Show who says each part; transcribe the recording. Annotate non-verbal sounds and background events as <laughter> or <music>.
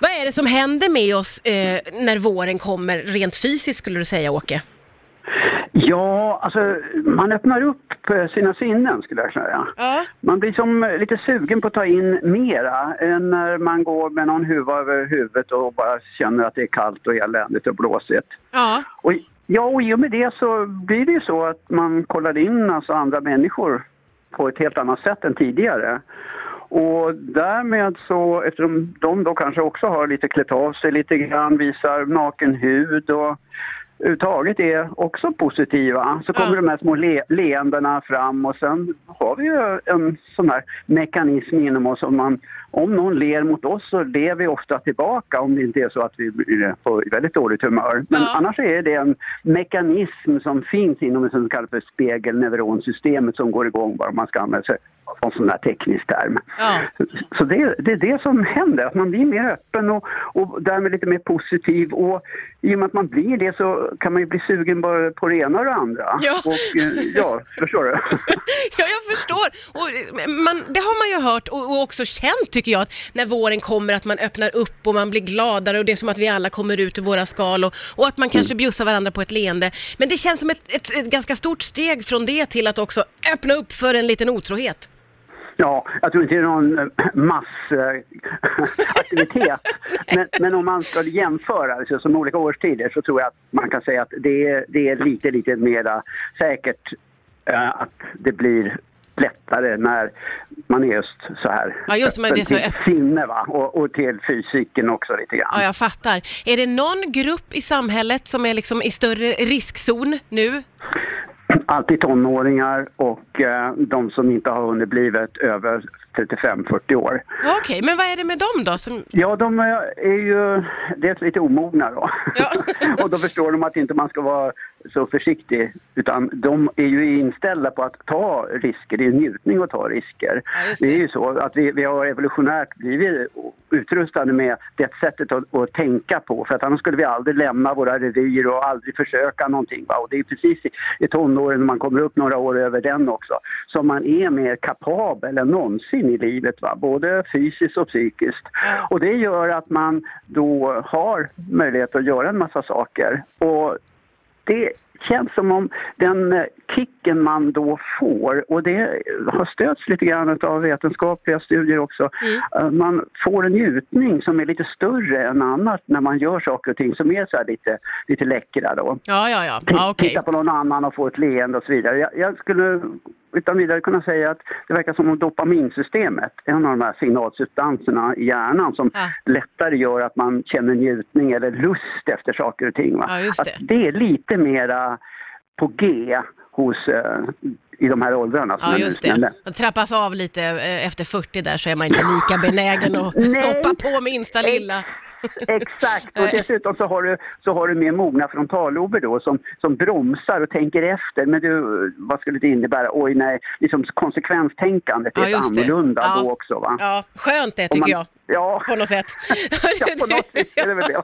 Speaker 1: Vad är det som händer med oss eh, när våren kommer rent fysiskt skulle du säga Åke?
Speaker 2: Ja, alltså man öppnar upp eh, sina sinnen skulle jag säga.
Speaker 1: Ja.
Speaker 2: Man blir som lite sugen på att ta in mera än när man går med någon huva över huvudet och bara känner att det är kallt och eländigt och blåsigt.
Speaker 1: Ja.
Speaker 2: Och, ja, och i och med det så blir det ju så att man kollar in alltså andra människor på ett helt annat sätt än tidigare. Och därmed så, eftersom de då kanske också har lite klätt av sig lite grann, visar naken hud och överhuvudtaget är också positiva, så kommer
Speaker 1: Ja.
Speaker 2: de här små le leendena fram och sen har vi ju en sån här mekanism inom oss om man om någon ler mot oss så ler vi ofta tillbaka om det inte är så att vi blir på väldigt dåligt humör. Men
Speaker 1: Ja.
Speaker 2: annars är det en mekanism som finns inom det som kallas för spegelneuronsystemet som går igång bara man ska använda sig av sån här teknisk term.
Speaker 1: Ja.
Speaker 2: Så det, det är det som händer, att man blir mer öppen och, och därmed lite mer positiv. Och i och med att man blir det så kan man ju bli sugen både på det ena och det andra.
Speaker 1: Ja.
Speaker 2: Och, eh, ja, förstår du? <laughs>
Speaker 1: Ja, jag förstår. Och eh, man, det har man ju hört och, och också känt tycker jag, att när våren kommer att man öppnar upp och man blir gladare och det är som att vi alla kommer ut ur våra skal och, och att man kanske bjussar varandra på ett leende. Men det känns som ett, ett, ett ganska stort steg från det till att också öppna upp för en liten otrohet.
Speaker 2: Ja, jag tror inte det är någon eh, massaktivitet. <laughs> men, men om man ska jämföra alltså, som olika årstider så tror jag att man kan säga att det är, det är lite, lite mera säkert eh, att det blir lättare när man är just så här
Speaker 1: Ja, just men det är så
Speaker 2: till sinne va? Och, och till fysiken också lite grann.
Speaker 1: Ja, jag fattar. Är det någon grupp i samhället som är liksom i större riskzon nu?
Speaker 2: Alltid tonåringar och eh, de som inte har hunnit blivit över 35-40 år.
Speaker 1: Okej, men vad är det med dem då? Som...
Speaker 2: Ja, de är ju dels lite omogna då.
Speaker 1: Ja. <laughs>
Speaker 2: och då förstår de att inte man ska vara så försiktig. Utan de är ju inställda på att ta risker. Det är njutning att ta risker.
Speaker 1: Ja,
Speaker 2: det.
Speaker 1: det.
Speaker 2: är ju så att vi, vi har evolutionärt blivit utrustade med det sättet att, att tänka på. För att annars skulle vi aldrig lämna våra revir och aldrig försöka någonting. Va? Och det är precis i, i tonåren, när man kommer upp några år över den också, som man är mer kapabel än någonsin i livet. Va? Både fysiskt och psykiskt. Och det gör att man då har möjlighet att göra en massa saker. Och det känns som om den eh, kicken man då får, och det har stötts lite grann av vetenskapliga studier också, eh, man får en njutning som är lite större än annat när man gör saker och ting som är så här lite, lite läckra då.
Speaker 1: Ja, ja, ja. Ja okej.
Speaker 2: Titta på någon annan och få ett leende och så vidare. Jag, jag skulle utan vidare kunna säga att det verkar som om dopaminsystemet, en av de här signalsubstanserna i hjärnan som
Speaker 1: Ja.
Speaker 2: lättare gör att man känner njutning eller lust efter saker och ting. Va?
Speaker 1: Ja, det.
Speaker 2: Att det är lite mera på G hos, eh, i de här åldrarna. som
Speaker 1: Ja, just
Speaker 2: nämnde.
Speaker 1: det. Att trappas av lite eh, efter 40 där så är man inte <laughs> lika benägen att hoppa på minsta lilla.
Speaker 2: Exakt, <laughs> och dessutom så har du, så har du mer mogna frontallober då som, som bromsar och tänker efter. Men du, vad skulle det innebära? Oj nej, liksom konsekvenstänkandet
Speaker 1: Ja,
Speaker 2: är
Speaker 1: det.
Speaker 2: annorlunda
Speaker 1: Ja.
Speaker 2: då också va?
Speaker 1: Ja, skönt det tycker
Speaker 2: man-
Speaker 1: jag,
Speaker 2: Ja,
Speaker 1: på något sätt. <laughs>
Speaker 2: ja, på något vis är det väl det.